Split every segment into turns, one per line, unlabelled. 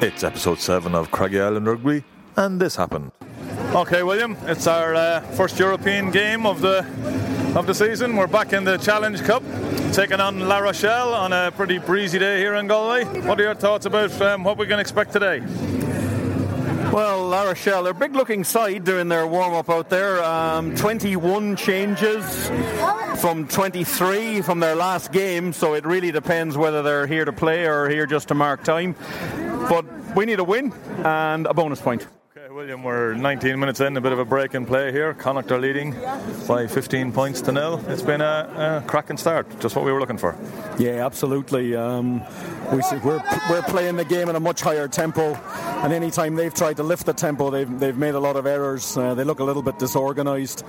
It's episode 7 of Craggy Island Rugby, and this happened. Okay, William, it's our uh, first European game of the of the season. We're back in the Challenge Cup, taking on La Rochelle on a pretty breezy day here in Galway. What are your thoughts about um, what we can expect today?
Well, La Rochelle, they're a big looking side doing their warm up out there. Um, 21 changes from 23 from their last game, so it really depends whether they're here to play or here just to mark time. But we need a win and a bonus point.
Okay, William, we're 19 minutes in, a bit of a break in play here. Connacht are leading by 15 points to nil. It's been a, a cracking start, just what we were looking for.
Yeah, absolutely. Um, we see, we're, we're playing the game at a much higher tempo, and anytime they've tried to lift the tempo, they've, they've made a lot of errors. Uh, they look a little bit disorganised.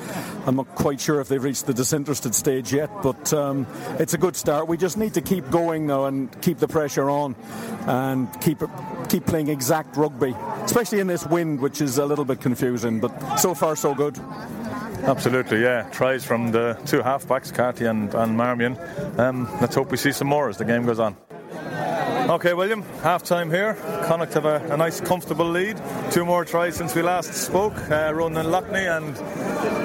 I'm not quite sure if they've reached the disinterested stage yet, but um, it's a good start. We just need to keep going now and keep the pressure on, and keep keep playing exact rugby, especially in this wind, which is a little bit confusing. But so far, so good.
Absolutely, yeah. Tries from the two halfbacks, Carty and, and Marmion. Um, let's hope we see some more as the game goes on. Okay, William, half time here. Connacht have a, a, nice, comfortable lead. Two more tries since we last spoke. Uh, Ronan Loughney and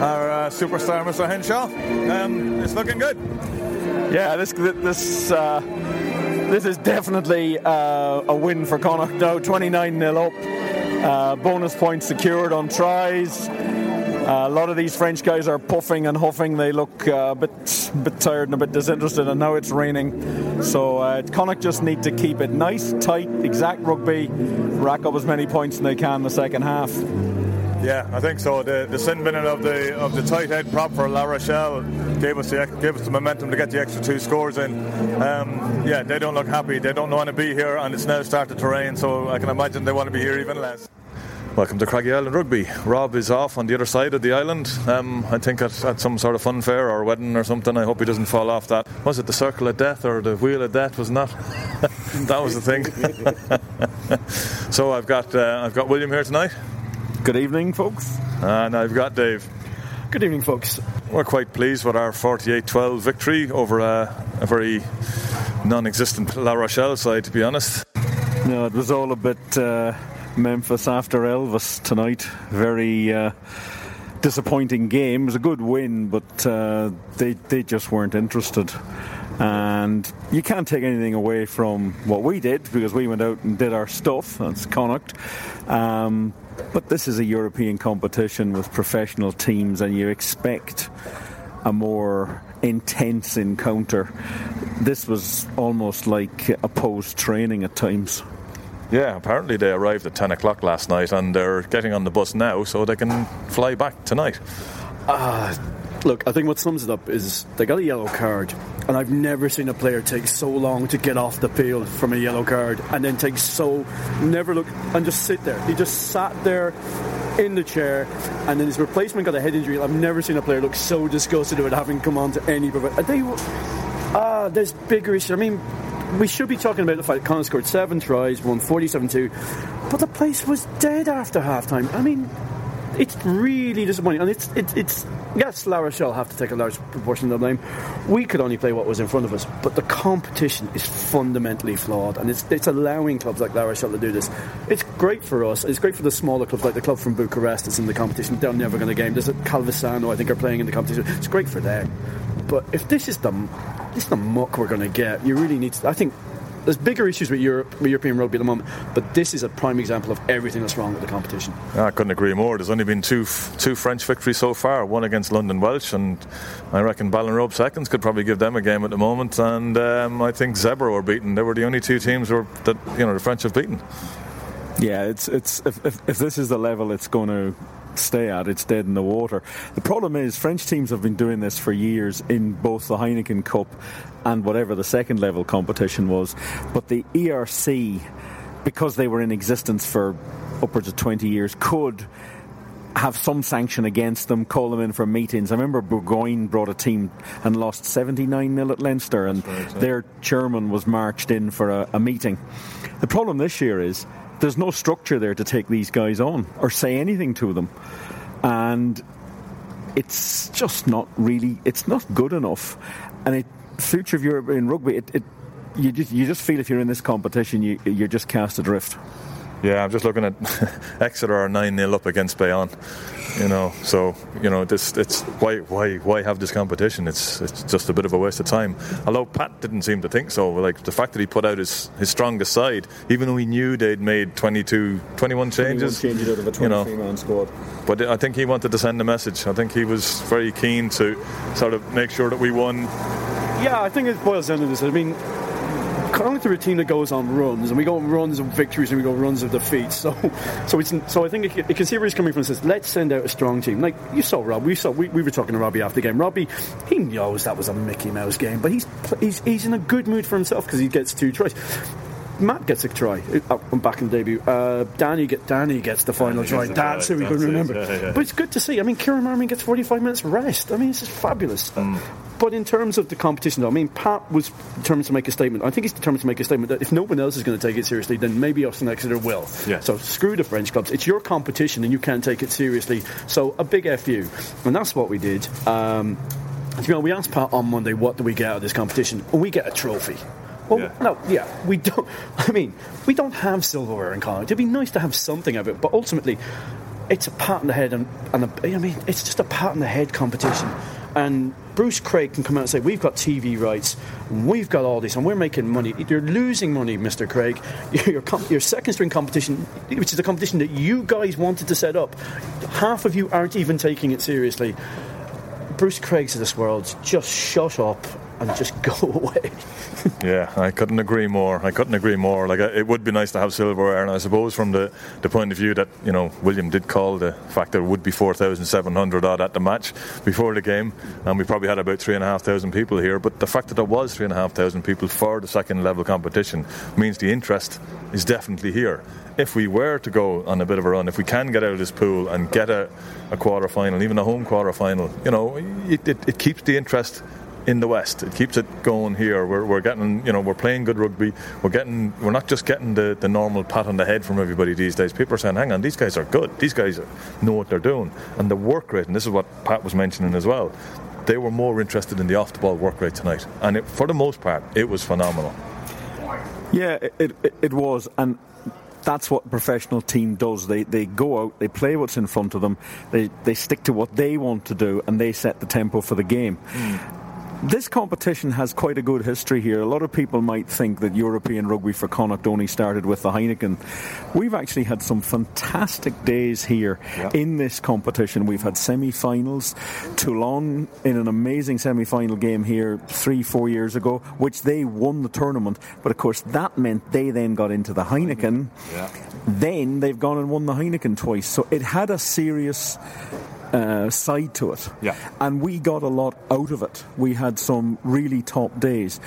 our uh, superstar, Mr. Henshaw. Um, it's looking good.
Yeah, this this uh, this is definitely uh, a win for Connacht now. 29 0 up. Uh, bonus points secured on tries. Uh, a lot of these French guys are puffing and huffing. They look uh, a bit, bit tired and a bit disinterested, and now it's raining. So uh, Connacht just need to keep it nice, tight, exact rugby, rack up as many points as they can in the second half.
Yeah, I think so. The, the sin binning of the of the tight head prop for La Rochelle gave us the gave us the momentum to get the extra two scores in. Um, yeah, they don't look happy. They don't want to be here, and it's now started to rain. So I can imagine they want to be here even less. Welcome to Craggy Island Rugby. Rob is off on the other side of the island. Um, I think at, at, some sort of fun fair or wedding or something. I hope he doesn't fall off that. Was it the circle of death or the wheel of death? Was not. that was the thing. so I've got uh, I've got William here tonight.
Good evening, folks.
And I've got Dave.
Good evening, folks.
We're quite pleased with our 48-12 victory over a, a very non-existent La Rochelle side, to be honest.
No, it was all a bit. Uh Memphis after Elvis tonight. Very uh, disappointing game. It was a good win, but uh, they they just weren't interested. And you can't take anything away from what we did because we went out and did our stuff. That's Connacht. Um, but this is a European competition with professional teams, and you expect a more intense encounter. This was almost like a post training at times.
Yeah, apparently they arrived at 10 o'clock last night and they're getting on the bus now so they can fly back tonight.
Uh, look, I think what sums it up is they got a yellow card, and I've never seen a player take so long to get off the field from a yellow card and then take so, never look, and just sit there. He just sat there in the chair, and then his replacement got a head injury. I've never seen a player look so disgusted about having come on to any. They, ah, uh, there's bigger issues. I mean, we should be talking about the fact Connacht scored seven tries, won 47 2, but the place was dead after half time. I mean, it's really disappointing. And it's, it's it's yes, La Rochelle have to take a large proportion of the blame. We could only play what was in front of us, but the competition is fundamentally flawed, and it's, it's allowing clubs like La Rochelle to do this. It's great for us. It's great for the smaller clubs like the club from Bucharest that's in the competition. They're never going to game. There's a Calvisano, I think, are playing in the competition. It's great for them. But if this is the this is the muck we're going to get, you really need to. I think there's bigger issues with Europe, with European rugby at the moment, but this is a prime example of everything that's wrong with the competition.
I couldn't agree more. There's only been two two French victories so far, one against London Welsh, and I reckon Ballinrobe seconds could probably give them a game at the moment. And um, I think Zebre were beaten. They were the only two teams were, that you know the French have beaten.
Yeah, it's it's if, if, if this is the level it's going to stay at. It's dead in the water. The problem is, French teams have been doing this for years in both the Heineken Cup and whatever the second level competition was. But the ERC, because they were in existence for upwards of 20 years, could have some sanction against them, call them in for meetings. I remember Bourgoin brought a team and lost 79 0 at Leinster, and right, their chairman was marched in for a, a meeting. The problem this year is there's no structure there to take these guys on or say anything to them. And it's just not really, it's not good enough. And it, future of Europe in rugby, it, it, you, just, you just feel if you're in this competition, you, you're just cast adrift.
Yeah, I'm just looking at Exeter are nine 0 up against Bayonne. You know, so you know this. It's why why why have this competition? It's it's just a bit of a waste of time. Although Pat didn't seem to think so. Like the fact that he put out his, his strongest side, even though he knew they'd made 22, 21 changes.
21 changes out of a 23 you know, man squad.
But I think he wanted to send a message. I think he was very keen to sort of make sure that we won.
Yeah, I think it boils down to this. I mean, currently a team that goes on runs, and we go on runs of victories and we go runs of defeats. So, so it's so I think it can see where he's coming from. Says, let's send out a strong team. Like you saw, Rob. We saw we, we were talking to Robbie after the game. Robbie, he knows that was a Mickey Mouse game, but he's he's he's in a good mood for himself because he gets two tries. Matt gets a try uh, back in the debut. Uh, Danny get Danny gets the final Danny try. That's who we can remember. Yeah, yeah. But it's good to see. I mean, Kieran Marmion gets 45 minutes rest. I mean, this is fabulous. Mm. But in terms of the competition, though, I mean, Pat was determined to make a statement. I think he's determined to make a statement that if no one else is going to take it seriously, then maybe us and Exeter will. Yeah. So screw the French clubs. It's your competition, and you can't take it seriously. So a big fu, and that's what we did. Um, you know, we asked Pat on Monday, what do we get out of this competition? And we get a trophy. Well, yeah. no, yeah, we don't. I mean, we don't have silverware in college. It'd be nice to have something of it, but ultimately, it's a pat on the head, and, and a, I mean, it's just a pat on the head competition. And Bruce Craig can come out and say, "We've got TV rights, we've got all this, and we're making money." You're losing money, Mr. Craig. Your, com- your second string competition, which is a competition that you guys wanted to set up, half of you aren't even taking it seriously. Bruce Craig's of this world, just shut up and just go away.
yeah, I couldn't agree more. I couldn't agree more. Like uh, it would be nice to have silverware, and I suppose from the, the point of view that you know William did call the fact there would be four thousand seven hundred odd at the match before the game, and we probably had about three and a half thousand people here. But the fact that there was three and a half thousand people for the second level competition means the interest is definitely here if we were to go on a bit of a run, if we can get out of this pool and get a, a quarter final, even a home quarter final, you know, it, it, it keeps the interest in the West. It keeps it going here. We're, we're getting, you know, we're playing good rugby. We're getting, we're not just getting the, the normal pat on the head from everybody these days. People are saying, hang on, these guys are good. These guys know what they're doing. And the work rate, and this is what Pat was mentioning as well, they were more interested in the off the ball work rate tonight. And it, for the most part, it was phenomenal.
Yeah, it, it, it was. And that's what a professional team does. They they go out, they play what's in front of them, they they stick to what they want to do, and they set the tempo for the game. Mm. This competition has quite a good history here. A lot of people might think that European rugby for Connacht only started with the Heineken. We've actually had some fantastic days here yeah. in this competition. We've had semi finals, Toulon in an amazing semi final game here three, four years ago, which they won the tournament. But of course, that meant they then got into the Heineken. Yeah. Then they've gone and won the Heineken twice. So it had a serious uh, side to it.
Yeah.
And we got a lot out of it. We had some really top days.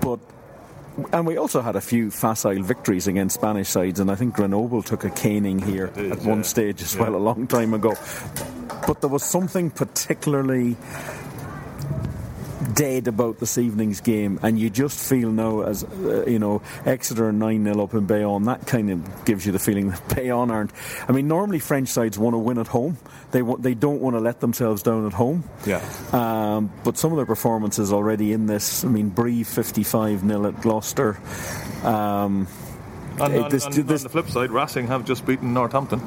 But and we also had a few facile victories against Spanish sides, and I think Grenoble took a caning here did, at yeah. one stage as yeah. well a long time ago. But there was something particularly dead about this evening's game, and you just feel now, as uh, you know, Exeter 9 0 up in Bayonne, that kind of gives you the feeling that Bayonne aren't. I mean, normally French sides want to win at home, they, w- they don't want to let themselves down at home.
Yeah.
Um, but some of their performances already in this, I mean, Brive 55 0 at Gloucester. Um,
and, on, this, on, this, on, the flip side, Racing have just beaten Northampton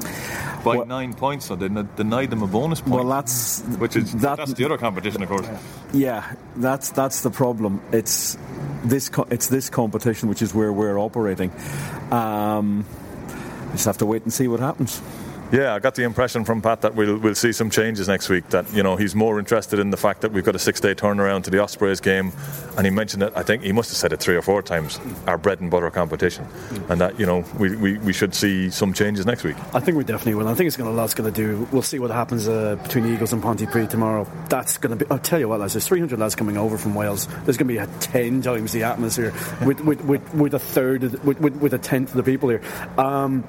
by well, nine points, so they denied them a bonus point.
Well, that's
which is that, that's the other competition, of course.
Yeah, that's that's the problem. It's this it's this competition which is where we're operating. Um, just have to wait and see what happens.
Yeah, I got the impression from Pat that we'll we'll see some changes next week. That you know he's more interested in the fact that we've got a six day turnaround to the Ospreys game, and he mentioned it. I think he must have said it three or four times. Our bread and butter competition, and that you know we, we, we should see some changes next week.
I think we definitely will. I think it's going to lots going to do. We'll see what happens uh, between the Eagles and Pontypridd tomorrow. That's going to be. I'll tell you what, lads. There's 300 lads coming over from Wales. There's going to be a ten times the atmosphere with with, with, with a third the, with, with, with a tenth of the people here. Um,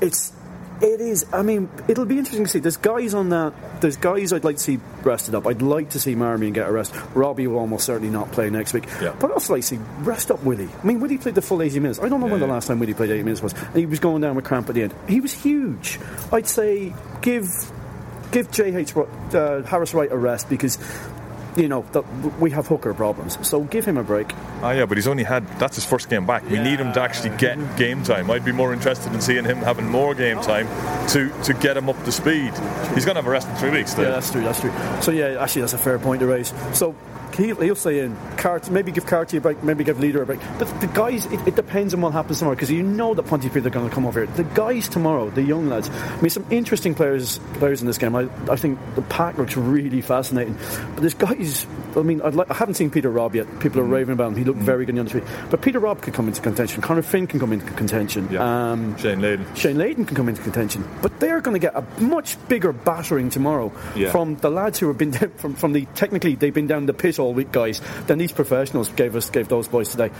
it's it is. I mean, it'll be interesting to see. There's guys on that. There's guys I'd like to see rested up. I'd like to see Marmion get a rest. Robbie will almost certainly not play next week. Yeah. But I'd also like to see rest up Willie. I mean, Willie played the full 80 minutes. I don't know yeah, when the last time Willie played 80 minutes was. And he was going down with cramp at the end. He was huge. I'd say give give JH uh, Harris Wright a rest because you know, that we have hooker problems. So give him a break.
Ah, yeah, but he's only had that's his first game back. We need him to actually get game time. I'd be more interested in seeing him having more game time to, to get him up to speed. He's going to have a rest in three weeks. Still.
Yeah, that's true. That's true. So yeah, actually, that's a fair point to raise. So he'll, he'll say in Cart, maybe give Carty a break, maybe give Leader a break. But the guys, it, it depends on what happens tomorrow because you know that Pontypridd are going to come over here. The guys tomorrow, the young lads. I mean, some interesting players players in this game. I, I think the pack looks really fascinating. But there's guys. I mean, like, i haven't seen Peter Robb yet. People are raving about him. He looked mm. very good on the street. But Peter Robb could come into contention. Conor Finn can come into contention.
Yeah. Um, Shane Layden.
Shane Layden can come into contention. But they're going to get a much bigger battering tomorrow yeah. from the lads who have been down, from, from the technically they've been down the pit all week, guys than these professionals gave us gave those boys today.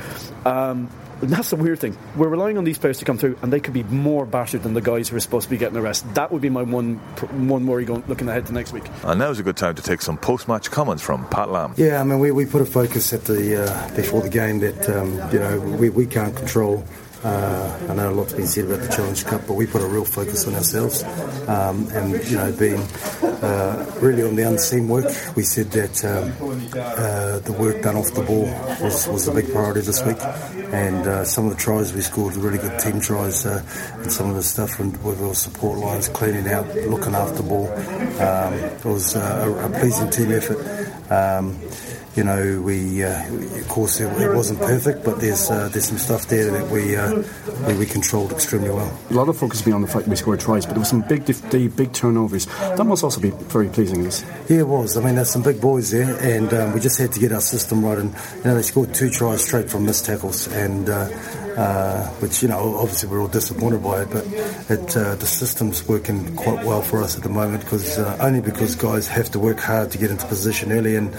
Um, and that's the weird thing. We're relying on these players to come through, and they could be more battered than the guys who are supposed to be getting the rest. That would be my one one worry going, looking ahead to next week.
And now is a good time to take some post-match comments from Pat Lam.
Yeah, I mean, we, we put a focus at the uh, before the game that um, you know we, we can't control uh, I know a lot's been said about the Challenge Cup, but we put a real focus on ourselves. Um, and, you know, being uh, really on the unseen work, we said that um, uh, the work done off the ball was, was a big priority this week. And uh, some of the tries we scored, were really good team tries, uh, and some of the stuff with our support lines, cleaning out, looking after the ball. Um, it was a, a, pleasing team effort. You know, we uh, of course it, it, wasn't perfect, but there's uh, there's some stuff there that we, uh, we, we controlled extremely well.
A lot of focus has been on the fact we scored twice, but there were some big big turnovers. That must also be very pleasing. This.
Yeah, it was. I mean, there's some big boys there, and um, we just had to get our system right. And you know, they scored two tries straight from missed tackles, and. Uh, uh, which you know obviously we're all disappointed by it, but it, uh, the system's working quite well for us at the moment because uh, only because guys have to work hard to get into position early, and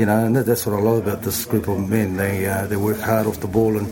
you know, and that's what I love about this group of men. They uh, they work hard off the ball, and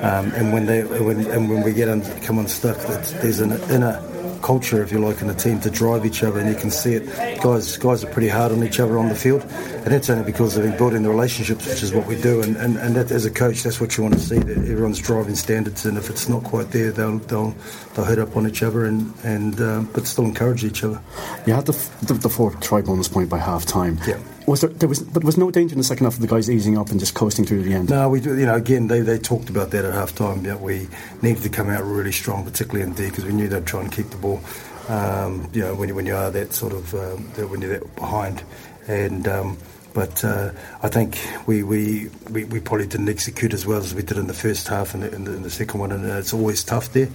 um, and when they when and when we get on, come unstuck, there's an inner culture, if you like, in the team to drive each other, and you can see it. Guys, guys are pretty hard on each other on the field, and that's only because they've been building the relationships, which is what we do. And, and, and that, as a coach, that's what you want to see. That everyone's driving standards, and if it's not quite there, they'll they'll, they'll hit up on each other, and and um, but still encourage each other.
You had the the, the fourth try bonus point by half time.
Yeah.
Was there, there was, but there was no danger in the second half of the guys easing up and just coasting through to the end.
No, we. You know, again, they, they talked about that at half time. Yeah, we needed to come out really strong, particularly in D, because we knew they'd try and keep the ball. Um, you know, when you, when you are that sort of um, when you're that behind, and um, but uh, I think we, we, we, we, probably didn't execute as well as we did in the first half and in the, in the second one, and it's always tough there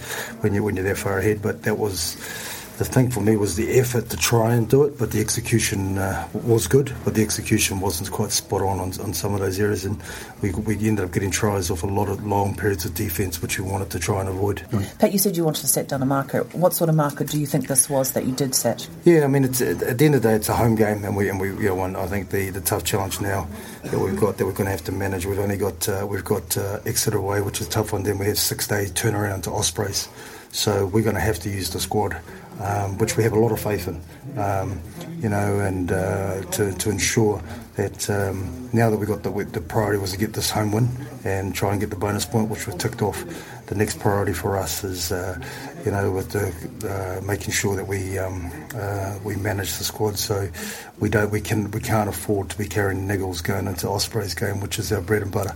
when you when you're that far ahead. But that was the thing for me was the effort to try and do it, but the execution uh, was good, but the execution wasn't quite spot on, on on some of those areas, and we, we ended up getting tries off a lot of long periods of defence, which we wanted to try and avoid.
Pat, you said you wanted to set down a marker. What sort of marker do you think this was that you did set?
Yeah, I mean, it's, at the end of the day, it's a home game, and we and we you know. I think the, the tough challenge now that we've got that we're going to have to manage. We've only got uh, we've got uh, Exeter away, which is a tough one. Then we have six day turnaround to Ospreys, so we're going to have to use the squad um, which we have a lot of faith in, um, you know, and uh, to, to ensure that um, now that we got the, the priority was to get this home win and try and get the bonus point, which we've ticked off. The next priority for us is, uh, you know, with the, uh, making sure that we um, uh, we manage the squad. So we don't we can we can't afford to be carrying niggles going into Ospreys game, which is our bread and butter.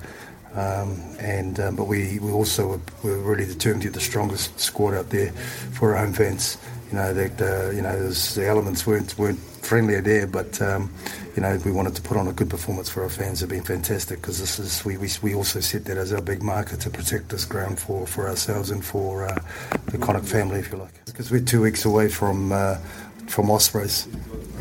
Um, and um, but we, we also were really determined to get the strongest squad out there for our home fans you know, that uh, you know, the elements weren't weren't friendly there, but um, you know, we wanted to put on a good performance for our fans. Have been fantastic because this is we, we, we also set that as our big marker to protect this ground for, for ourselves and for uh, the Connacht family, if you like. Because we're two weeks away from uh, from Ospreys,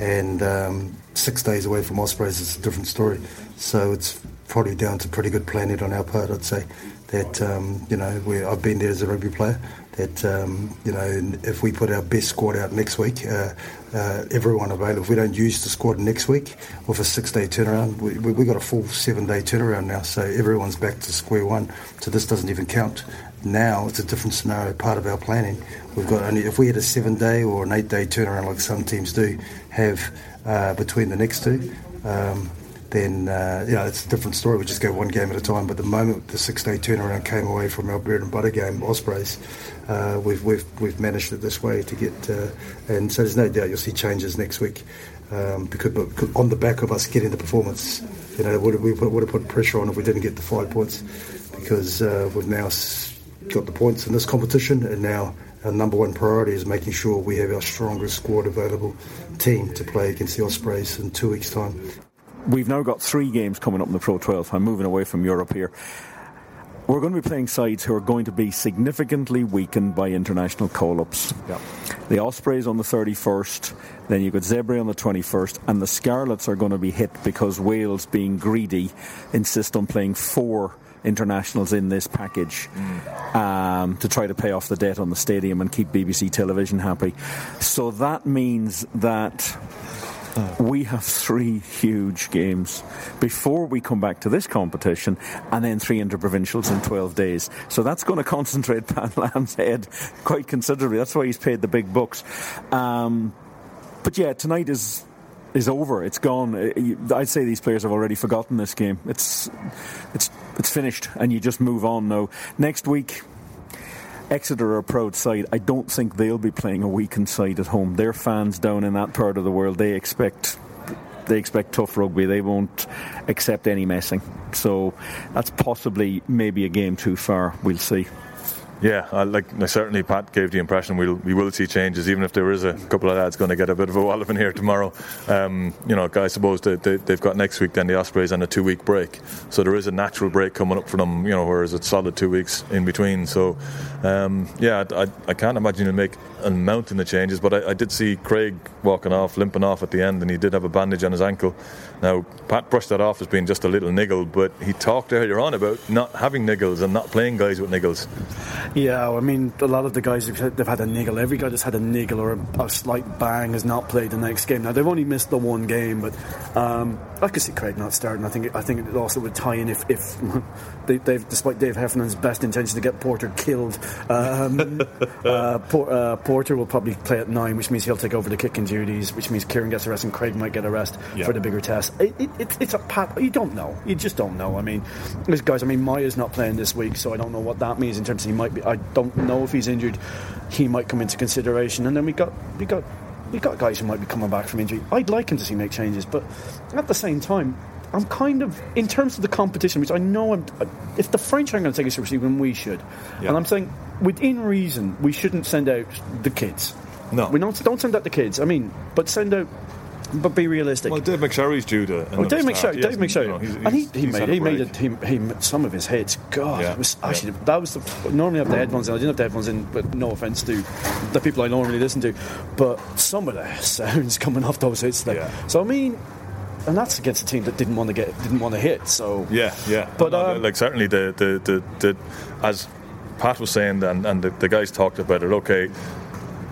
and um, six days away from Ospreys is a different story. So it's probably down to pretty good planning on our part, I'd say. That um, you know, I've been there as a rugby player that um, you know if we put our best squad out next week, uh, uh, everyone available. If we don't use the squad next week with a six-day turnaround, we, we, got a full seven-day turnaround now, so everyone's back to square one. So this doesn't even count. Now it's a different scenario. Part of our planning, we've got only if we had a seven-day or an eight-day turnaround like some teams do have uh, between the next two. Um, then uh, you know it's a different story. We just go one game at a time. But the moment the six-day turnaround came away from our bread and butter game, Ospreys, uh, we've, we've we've managed it this way to get. Uh, and so there's no doubt you'll see changes next week. um, because, because on the back of us getting the performance. You know, we would have put pressure on if we didn't get the five points because uh, we've now got the points in this competition and now our number one priority is making sure we have our strongest squad available team to play against the Ospreys in two weeks' time.
We've now got three games coming up in the Pro 12. I'm moving away from Europe here. We're going to be playing sides who are going to be significantly weakened by international call ups.
Yeah.
The Ospreys on the 31st, then you've got Zebre on the 21st, and the Scarlets are going to be hit because Wales, being greedy, insist on playing four internationals in this package mm. um, to try to pay off the debt on the stadium and keep BBC television happy. So that means that. We have three huge games before we come back to this competition, and then three interprovincials in 12 days. So that's going to concentrate Pat Lam's head quite considerably. That's why he's paid the big bucks. Um, but yeah, tonight is is over. It's gone. I'd say these players have already forgotten this game. It's it's it's finished, and you just move on now. Next week. Exeter are a proud side. I don't think they'll be playing a weakened side at home. Their fans down in that part of the world, they expect they expect tough rugby. They won't accept any messing. So that's possibly maybe a game too far. We'll see.
Yeah, I, like certainly Pat gave the impression we'll, we will see changes, even if there is a couple of lads going to get a bit of a wallop in here tomorrow. Um, you know, I suppose they, they, they've got next week then the Ospreys and a two week break, so there is a natural break coming up for them. You know, whereas it's solid two weeks in between. So, um, yeah, I, I, can't imagine he'll make a mountain of changes, but I, I did see Craig walking off, limping off at the end, and he did have a bandage on his ankle. Now, Pat brushed that off as being just a little niggle, but he talked earlier on about not having niggles and not playing guys with niggles.
Yeah, I mean, a lot of the guys they've had a niggle. Every guy that's had a niggle or a, a slight bang has not played the next game. Now they've only missed the one game, but um, I could see Craig not starting. I think I think it also would tie in if, if they, have despite Dave Heffernan's best intention to get Porter killed, um, uh, Por, uh, Porter will probably play at nine, which means he'll take over the kicking duties, which means Kieran gets a rest and Craig might get a rest yeah. for the bigger test. It, it, it, it's a pat. You don't know. You just don't know. I mean, these guys. I mean, Maya's not playing this week, so I don't know what that means in terms of he might be. I don't know if he's injured. He might come into consideration, and then we got we got we got guys who might be coming back from injury. I'd like him to see make changes, but at the same time, I'm kind of in terms of the competition, which I know I'm, if the French aren't going to take it seriously, then we should. Yeah. And I'm saying within reason, we shouldn't send out the kids.
No,
we don't don't send out the kids. I mean, but send out but be realistic.
Well, Dave McSharry's due to.
Oh, Dave McSharry, Dave McSharry, you know, he's, and he, he made he made it, he, he some of his hits. God, yeah. was actually yeah. that was the normally I have the headphones in. I didn't have the headphones in, but no offense to the people I normally listen to, but some of the sounds coming off those hits. Like, yeah. So I mean, and that's against a team that didn't want to get didn't want to hit. So
yeah, yeah.
But
um, like certainly the, the the, the as Pat was saying, and, and the, the guys talked about it. Okay,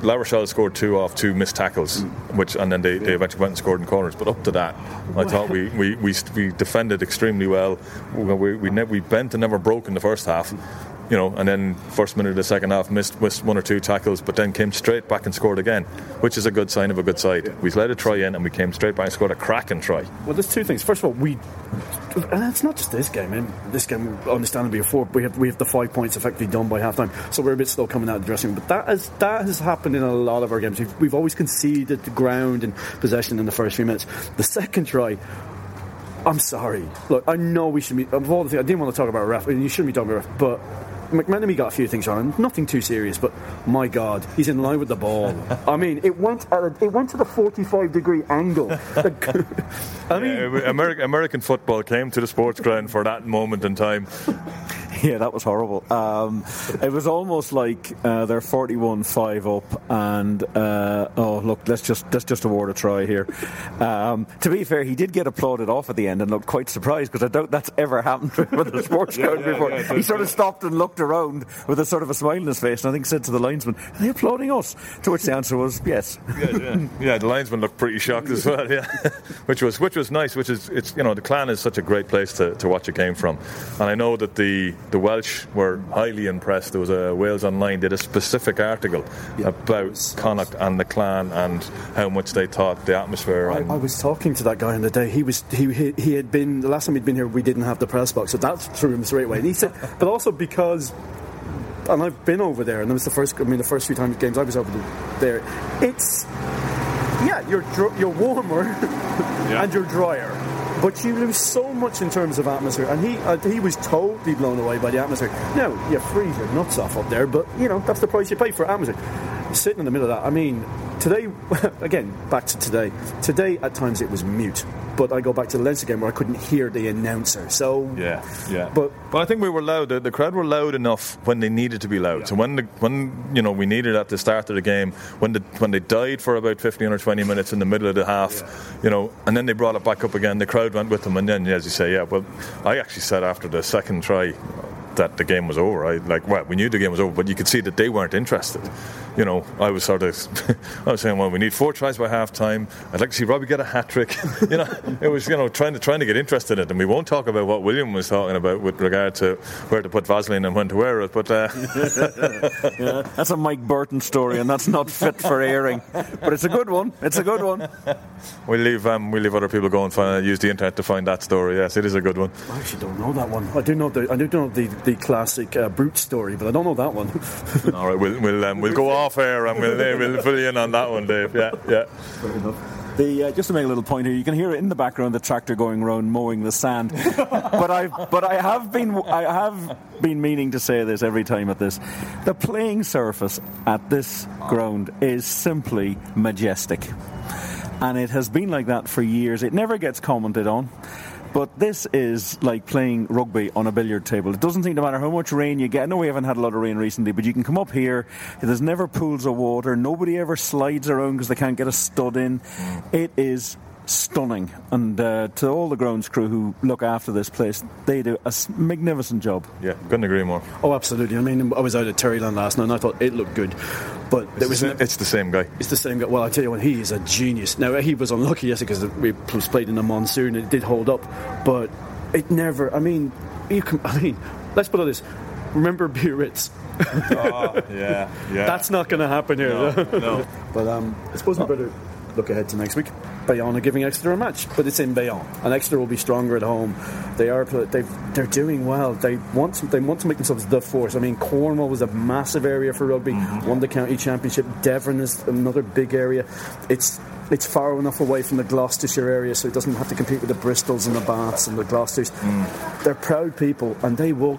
La Rochelle scored two off two missed tackles, mm. which and then they, they eventually went and scored in corners. But up to that, I thought we, we, we, we defended extremely well. We, we, we, ne- we bent and never broke in the first half you know, and then first minute of the second half missed, missed one or two tackles, but then came straight back and scored again, which is a good sign of a good side. Yeah. We let a try in and we came straight back and scored a cracking try.
Well, there's two things. First of all, we, and it's not just this game. I mean, this game, understandably, before we have we have the five points effectively done by halftime, so we're a bit slow coming out of the dressing room. But that has that has happened in a lot of our games. We've, we've always conceded the ground and possession in the first few minutes. The second try I'm sorry. Look, I know we should be. Of all the things, I didn't want to talk about ref, and you shouldn't be talking about ref, but McMenemy got a few things wrong, nothing too serious, but my God, he's in line with the ball. I mean, it went at it went to the 45 degree angle.
I mean, yeah, American, American football came to the sports ground for that moment in time.
Yeah, that was horrible. Um, it was almost like uh, they're 41-5 up, and uh, oh look, let's just let's just award a try here. Um, to be fair, he did get applauded off at the end and looked quite surprised because I doubt that's ever happened with the sports yeah, yeah, before. Yeah, he sort of stopped and looked around with a sort of a smile on his face, and I think said to the linesman, "Are they applauding us?" To which the answer was yes.
Yeah, yeah. yeah the linesman looked pretty shocked as well. Yeah, which was which was nice. Which is it's you know the clan is such a great place to, to watch a game from, and I know that the the Welsh were highly impressed. There was a Wales Online did a specific article yeah. about Connacht and the clan and how much they thought the atmosphere.
I, I, was talking to that guy on the day. He was he, he, he had been the last time he'd been here. We didn't have the press box, so that threw him straight away. And he said, but also because and I've been over there, and it was the first. I mean, the first few times games I was over there. It's yeah, you're dr- you're warmer and you're drier. But you lose so much in terms of atmosphere, and he uh, he was totally blown away by the atmosphere. Now you freeze your nuts off up there, but you know that's the price you pay for atmosphere. Sitting in the middle of that, I mean, today again back to today. Today at times it was mute, but I go back to the Leinster game where I couldn't hear the announcer. So
Yeah, yeah.
But-
but I think we were loud. The, the crowd were loud enough when they needed to be loud. So when the, when you know we needed at the start of the game, when the, when they died for about fifteen or twenty minutes in the middle of the half, you know, and then they brought it back up again. The crowd went with them, and then as you say, yeah. Well, I actually said after the second try that the game was over. I like well, we knew the game was over, but you could see that they weren't interested. You know, I was sort of, I was saying, well, we need four tries by half time. I'd like to see Robbie get a hat trick. you know, it was you know trying to trying to get interested in it, and we won't talk about what William was talking about with regard to where to put Vaseline and when to wear it, but. Uh,
Yeah, that's a Mike Burton story, and that's not fit for airing. But it's a good one. It's a good one.
We leave um, we leave other people go and find, use the internet to find that story. Yes, it is a good one.
I actually don't know that one. I do know the I do know the, the classic uh, brute story, but I don't know that one.
All right, we'll we'll, um, we'll go off air and we'll uh, we'll fill you in on that one, Dave. Yeah, yeah.
The, uh, just to make a little point here, you can hear it in the background the tractor going around mowing the sand. but I but I have been I have been meaning to say this every time at this. The playing surface at this ground is simply majestic. And it has been like that for years. It never gets commented on. But this is like playing rugby on a billiard table. It doesn't seem to matter how much rain you get. I know we haven't had a lot of rain recently, but you can come up here. There's never pools of water. Nobody ever slides around because they can't get a stud in. It is stunning. And uh, to all the grounds crew who look after this place, they do a magnificent job.
Yeah, couldn't agree more.
oh, absolutely. I mean, I was out at Terryland last night, and I thought it looked good, but there was
It's, the- it's the same guy.
It's the same guy. Well, I tell you what, he is a genius. Now he was unlucky yesterday because we was played in the monsoon. and It did hold up, but it never. I mean, you can. I mean, let's put it this. Remember Biarritz?
Oh, yeah, yeah.
That's not going to happen here.
no, no.
But um, I suppose we better look ahead to next week. Bayonne are giving Exeter a match, but it's in Bayonne, and Exeter will be stronger at home. They are they they're doing well. They want to, they want to make themselves the force. I mean, Cornwall was a massive area for rugby. Mm-hmm. Won the county championship. Devon is another big area. It's it's far enough away from the Gloucestershire area, so it doesn't have to compete with the Bristols and the Baths and the Gloucesters. Mm. They're proud people, and they will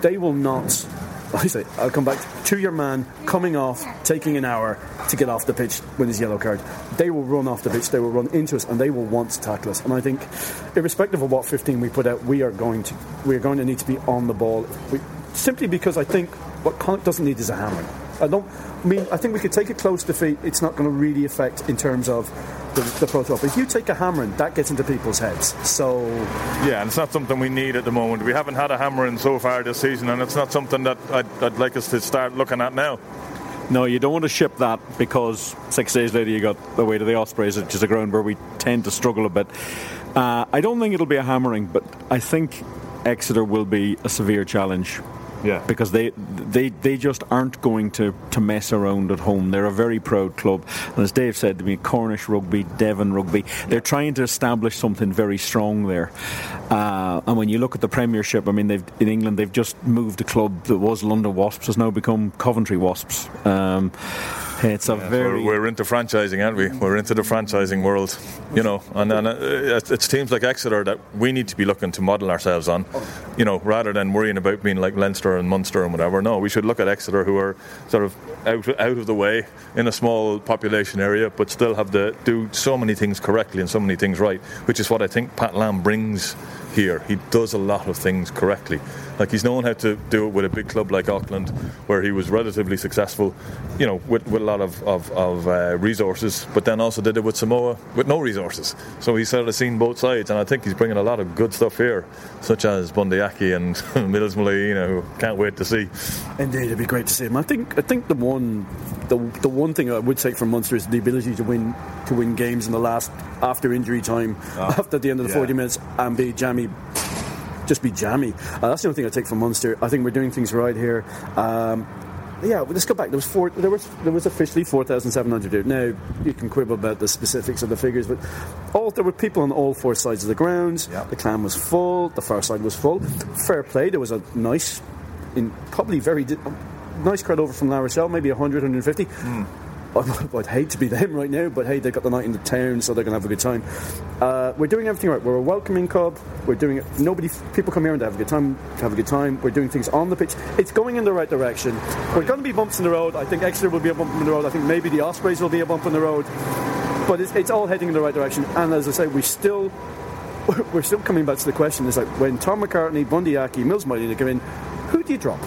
they will not. I say, I'll come back to your man coming off, taking an hour to get off the pitch with his yellow card. They will run off the pitch, they will run into us, and they will want to tackle us. And I think, irrespective of what 15 we put out, we are going to we are going to need to be on the ball. We, simply because I think what Connacht doesn't need is a hammering. I don't. I mean, I think we could take a close defeat. It's not going to really affect in terms of the, the protocol. But if you take a hammering, that gets into people's heads. So
Yeah, and it's not something we need at the moment. We haven't had a hammering so far this season, and it's not something that I'd, I'd like us to start looking at now.
No, you don't want to ship that because six days later you got away to the Ospreys, which is a ground where we tend to struggle a bit. Uh, I don't think it'll be a hammering, but I think Exeter will be a severe challenge.
Yeah.
because they they they just aren't going to, to mess around at home. They're a very proud club, and as Dave said, I mean Cornish rugby, Devon rugby, they're trying to establish something very strong there. Uh, and when you look at the Premiership, I mean they've in England they've just moved a club that was London Wasps has now become Coventry Wasps. Um, it's a very
We're, we're into franchising, aren't we? We're into the franchising world, you know. And, and uh, it's it's teams like Exeter that we need to be looking to model ourselves on, you know, rather than worrying about being like Leinster and Munster and whatever. No, we should look at Exeter, who are sort of out out of the way in a small population area, but still have to do so many things correctly and so many things right, which is what I think Pat Lam brings here. He does a lot of things correctly. Like he's known how to do it with a big club like Auckland, where he was relatively successful, you know, with, with a lot of, of, of uh, resources, but then also did it with Samoa with no resources. So he's sort of seen both sides, and I think he's bringing a lot of good stuff here, such as Bundee Aki and Mils Muliaina, who can't wait to see.
Indeed, it'd be great to see him. I think I think the one the, the one thing I would take from Munster is the ability to win to win games in the last after injury time, after the end of the
yeah.
forty minutes, and be jammy. Just be jammy. Uh, that's the only thing I take from Munster. I think we're doing things right here. Um, yeah, let's go back. There was four. There was there was officially four thousand seven hundred. Now you can quibble about the specifics of the figures, but all there were people on all four sides of the grounds. The clan was full. The far side was full. Fair play. There was a nice, in probably very di- nice crowd over from La Rochelle, maybe 100, 150. I'd hate to be them right now, but hey, they've got the night in the town, so they're going to have a good time. Uh, we're doing everything right. We're a welcoming club. We're doing it. Nobody, people come here and they have a good time. Have a good time. We're doing things on the pitch. It's going in the right direction. We're going to be bumps in the road. I think Exeter will be a bump in the road. I think maybe the Ospreys will be a bump in the road. But it's, it's all heading in the right direction. And as I say, we still we're still coming back to the question. It's like when Tom McCartney, Bundee Aki, Mils to come in. Who do you drop?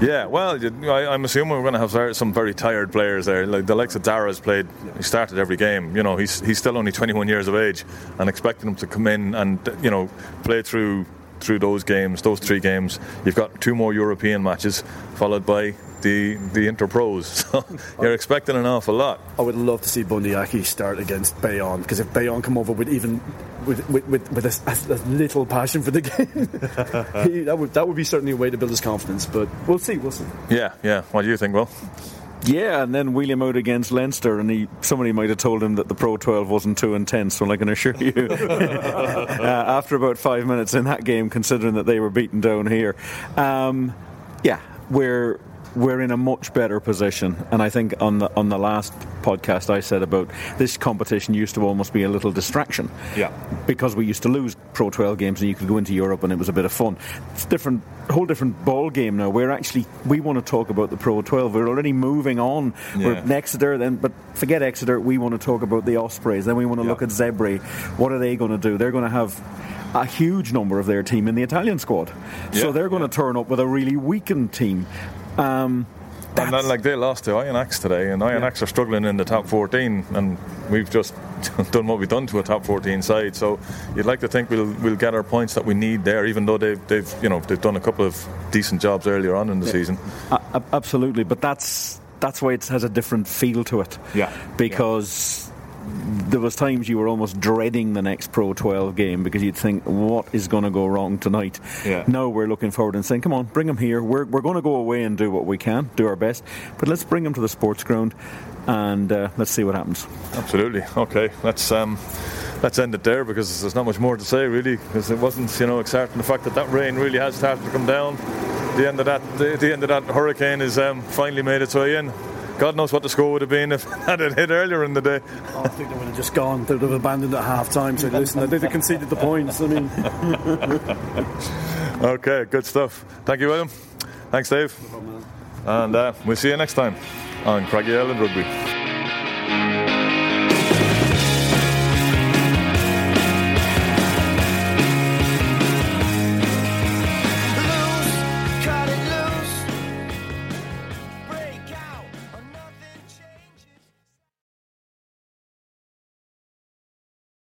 Yeah, well, I, am assuming we're going to have some very tired players there. Like the likes of Dara's played, he started every game. You know, he's he's still only 21 years of age, and expecting him to come in and you know play through through those games, those three games. You've got two more European matches, followed by the the Interpros. So you're expecting an awful lot.
I would love to see Bundee Aki start against Bayonne because if Bayonne come over with even with with, with, with a, a, little passion for the game, he, that would that would be certainly a way to build his confidence. But we'll see, we'll see.
Yeah, yeah. What do you think, Will?
Yeah, and then wheel him out against Leinster, and he somebody might have told him that the Pro 12 wasn't too intense. Well, I can assure you, uh, after about five minutes in that game, considering that they were beaten down here, um, yeah, we're we're in a much better position. And I think on the on the last podcast I said about this competition used to almost be a little distraction.
Yeah.
Because we used to lose Pro 12 games and you could go into Europe and it was a bit of fun. It's different whole different ball game now. We're actually we want to talk about the Pro 12. We're already moving on. Yeah. We're Exeter then but forget Exeter, we want to talk about the Ospreys. Then we want to yeah. look at Zebre. What are they going to do? They're going to have a huge number of their team in the Italian squad. Yeah, so they're going yeah. to turn up with a really weakened team. Um,
and then, like they lost to Oyonnax today, and Oyonnax yeah. are struggling in the top 14, and we've just done what we've done to a top 14 side. So you'd like to think we'll we'll get our points that we need there, even though they've they've you know they've done a couple of decent jobs earlier on in the yeah. season.
Uh, absolutely, but that's that's why it has a different feel to it.
Yeah,
because. Yeah there was times you were almost dreading the next Pro 12 game because you'd think, what is going to go wrong tonight?
Yeah.
Now we're looking forward and saying, come on, bring them here. We're, we're going to go away and do what we can, do our best, but let's bring them to the sports ground and uh, let's see what happens.
Absolutely. Okay, let's. Um let's end it there because there's not much more to say really because it wasn't you know exciting the fact that that rain really has started to come down the end of that the, the end of that hurricane is um, finally made its way in God knows what the score would have been if that had hit earlier in the day.
Oh, I think they would have just gone. They would have abandoned at half time. So listen, they conceded the points. I mean.
okay, good stuff. Thank you, William. Thanks, Dave. and uh, we'll see you next time on Craggy Island Rugby.